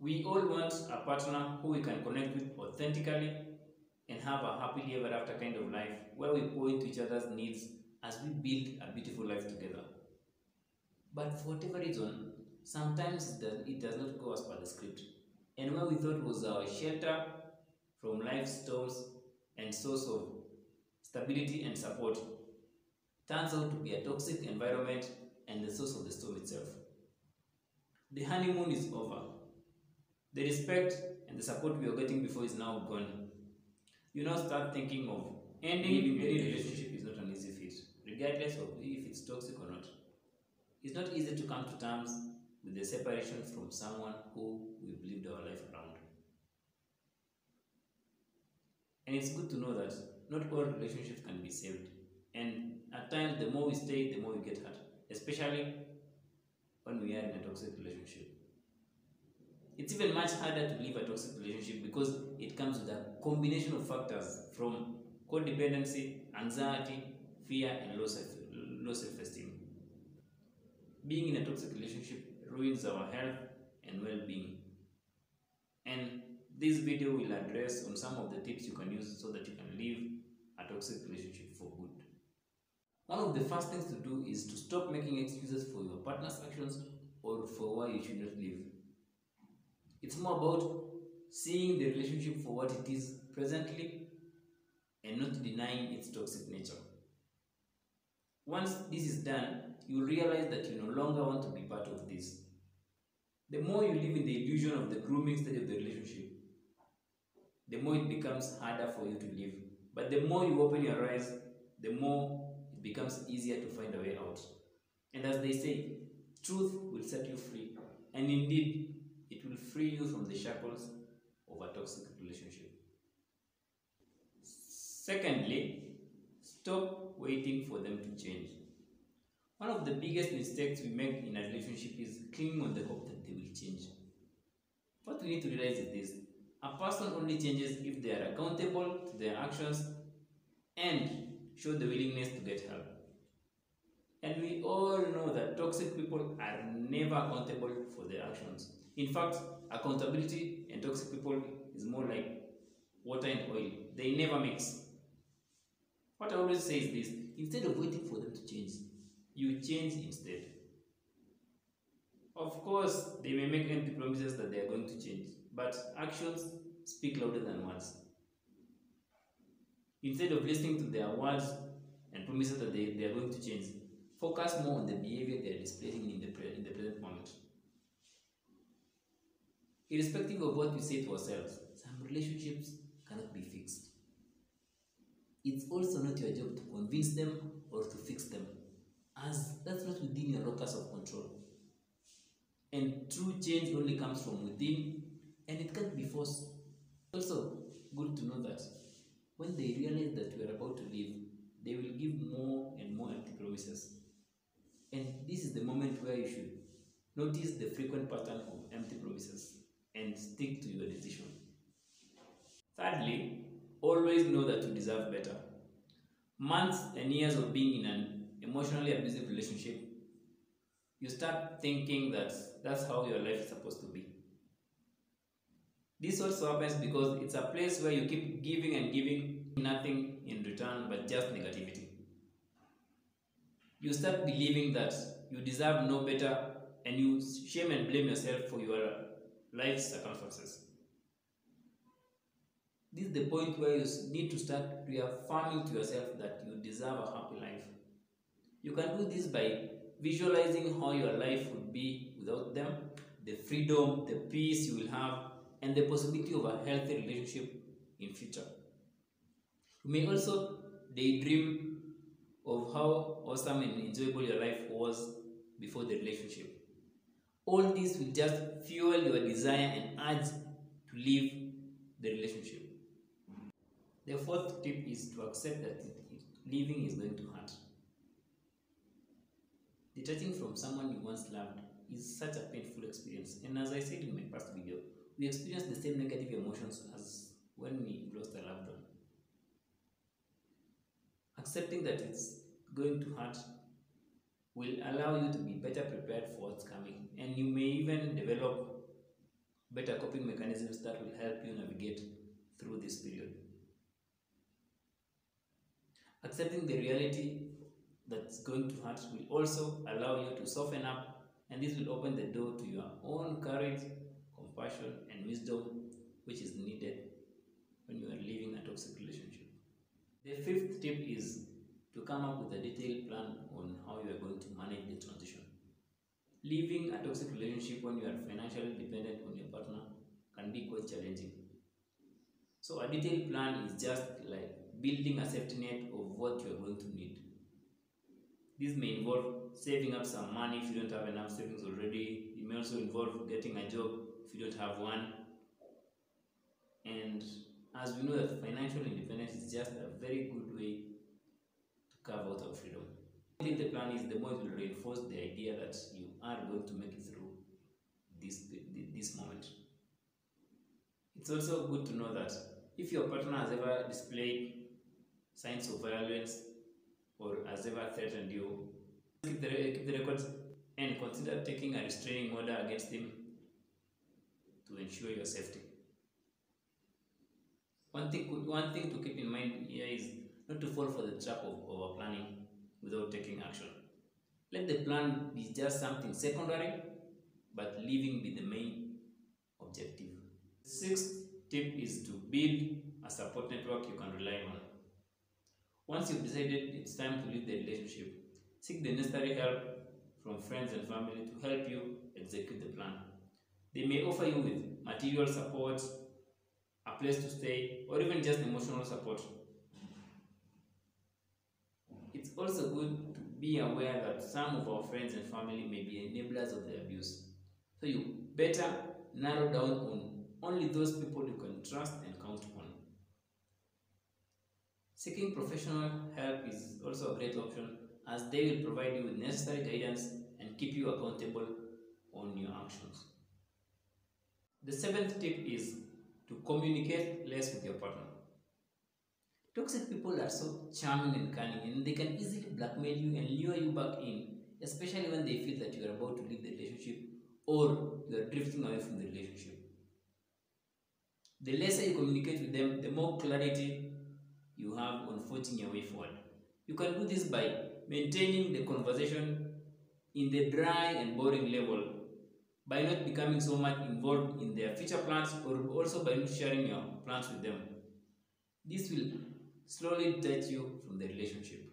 We all want a partner who we can connect with authentically and have a happily ever after kind of life where we point to each other's needs as we build a beautiful life together. But for whatever reason, sometimes it does, not go as per the script. And where we thought was our shelter from life's storms and source of stability and support turns out to be a toxic environment and the source of the storm itself. The honeymoon is over. The respect and the support we were getting before is now gone. You now start thinking of ending mm-hmm. any relationship is not an easy fit, regardless of if it's toxic or not. It's not easy to come to terms with the separation from someone who we've lived our life around. And it's good to know that not all relationships can be saved. And at times, the more we stay, the more we get hurt, especially when we are in a toxic relationship. It's even much harder to leave a toxic relationship because it comes with a combination of factors from codependency, anxiety, fear, and low self low self esteem. Being in a toxic relationship ruins our health and well being. And this video will address on some of the tips you can use so that you can leave a toxic relationship for good. One of the first things to do is to stop making excuses for your partner's actions or for why you should not leave. It's more about seeing the relationship for what it is presently and not denying its toxic nature. Once this is done, you realize that you no longer want to be part of this. The more you live in the illusion of the grooming stage of the relationship, the more it becomes harder for you to live. But the more you open your eyes, the more it becomes easier to find a way out. And as they say, truth will set you free. And indeed, it will free you from the shackles of a toxic relationship. Secondly, stop waiting for them to change. One of the biggest mistakes we make in a relationship is clinging on the hope that they will change. What we need to realize is this a person only changes if they are accountable to their actions and show the willingness to get help. And we all know toxic people are never accountable for their actions. In fact, accountability and toxic people is more like water and oil. They never mix. What I always say is this instead of waiting for them to change, you change instead. Of course, they may make empty promises that they are going to change, but actions speak louder than words. Instead of listening to their words and promises that they, they are going to change, focus more on the behavior they are displaying in the, in the present moment. Irrespective of what we say to ourselves, some relationships cannot be fixed. It's also not your job to convince them or to fix them, as that's not within your locus of control. And true change only comes from within, and it can't be forced. Also, good to know that when they realize that we are about to leave, they will give more and more empty promises. And this is the moment where you should notice the frequent pattern of empty promises and stick to your decision. Thirdly, always know that you deserve better. Months and years of being in an emotionally abusive relationship, you start thinking that that's how your life is supposed to be. This also happens because it's a place where you keep giving and giving nothing in return but just negativity. You start believing that you deserve no better and you shame and blame yourself for your life circumstances. This is the point where you need to start reaffirming to yourself that you deserve a happy life. You can do this by visualizing how your life would be without them, the freedom, the peace you will have, and the possibility of a healthy relationship in future. You may also daydream of how awesome and enjoyable your life was before the relationship. All this will just fuel your desire and urge to leave the relationship. The fourth tip is to accept that leaving is going to hurt. Detaching from someone you once loved is such a painful experience, and as I said in my past video, we experience the same negative emotions as when we lost a loved one. Accepting that it's going to hurt will allow you to be better prepared for what's coming, and you may even develop better coping mechanisms that will help you navigate through this period. Accepting the reality that's going to hurt will also allow you to soften up, and this will open the door to your own courage, compassion, and wisdom, which is needed when you are leaving a toxic relationship. The fifth tip is to come up with a detailed plan on how you are going to manage the transition. Leaving a toxic relationship when you are financially dependent on your partner can be quite challenging. So, a detailed plan is just like building a safety net of what you are going to need. This may involve saving up some money if you don't have enough savings already. It may also involve getting a job if you don't have one. And as we know that financial independence is just a very good way to carve out our freedom. The plan is the more it will reinforce the idea that you are going to make it through this, this moment. It's also good to know that if your partner has ever displayed signs of violence or has ever threatened you, keep the, keep the records and consider taking a restraining order against him to ensure your safety. One thing, one thing to keep in mind here is not to fall for the trap of over planning without taking action. Let the plan be just something secondary, but living be the main objective. The sixth tip is to build a support network you can rely on. Once you've decided it's time to leave the relationship, seek the necessary help from friends and family to help you execute the plan. They may offer you with material support, a place to stay, or even just emotional support. It's also good to be aware that some of our friends and family may be enablers of the abuse. So you better narrow down on only those people you can trust and count on. Seeking professional help is also a great option as they will provide you with necessary guidance and keep you accountable on your actions. The seventh tip is to communicate less with your partner. Toxic people are so charming and cunning and they can easily blackmail you and lure you back in, especially when they feel that you are about to leave the relationship or you are drifting away from the relationship. The lesser you communicate with them, the more clarity you have on forging your way forward. You can do this by maintaining the conversation in the dry and boring level by not becoming so much involved in their future plans or also by not sharing your plans with them. This will slowly detach you from the relationship.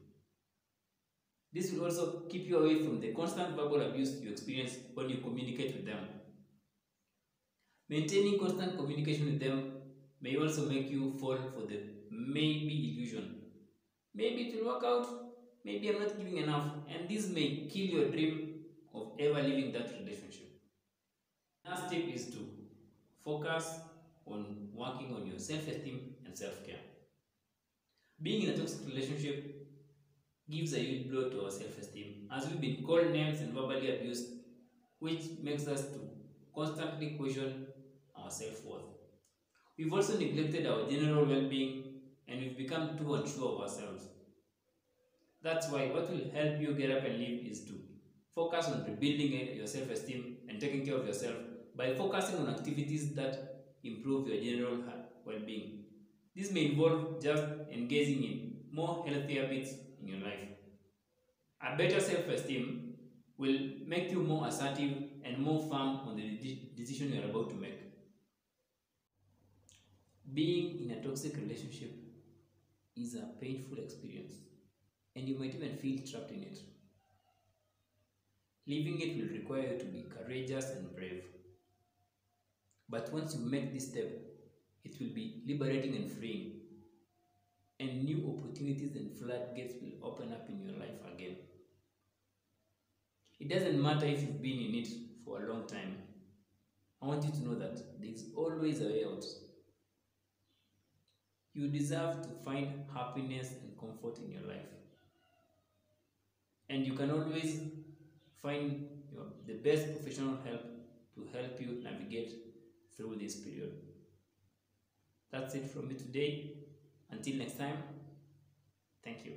This will also keep you away from the constant verbal abuse you experience when you communicate with them. Maintaining constant communication with them may also make you fall for the maybe illusion. Maybe it will work out, maybe I'm not giving enough, and this may kill your dream of ever leaving that relationship. Last tip is to focus on working on your self-esteem and self-care. Being in a toxic relationship gives a huge blow to our self-esteem as we've been called names and verbally abused, which makes us to constantly question our self-worth. We've also neglected our general well-being and we've become too unsure of ourselves. That's why what will help you get up and live is to focus on rebuilding your self-esteem and taking care of yourself by focusing on activities that improve your general well-being. This may involve just engaging in more healthy habits in your life. A better self-esteem will make you more assertive and more firm on the decision you are about to make. Being in a toxic relationship is a painful experience, and you might even feel trapped in it. Leaving it will require you to be courageous and brave. But once you make this step, it will be liberating and freeing, and new opportunities and floodgates will open up in your life again. It doesn't matter if you've been in it for a long time. I want you to know that there's always a way out. You deserve to find happiness and comfort in your life. And you can always find your, the best professional help to help you navigate through this period. That's it from me today. Until next time, thank you.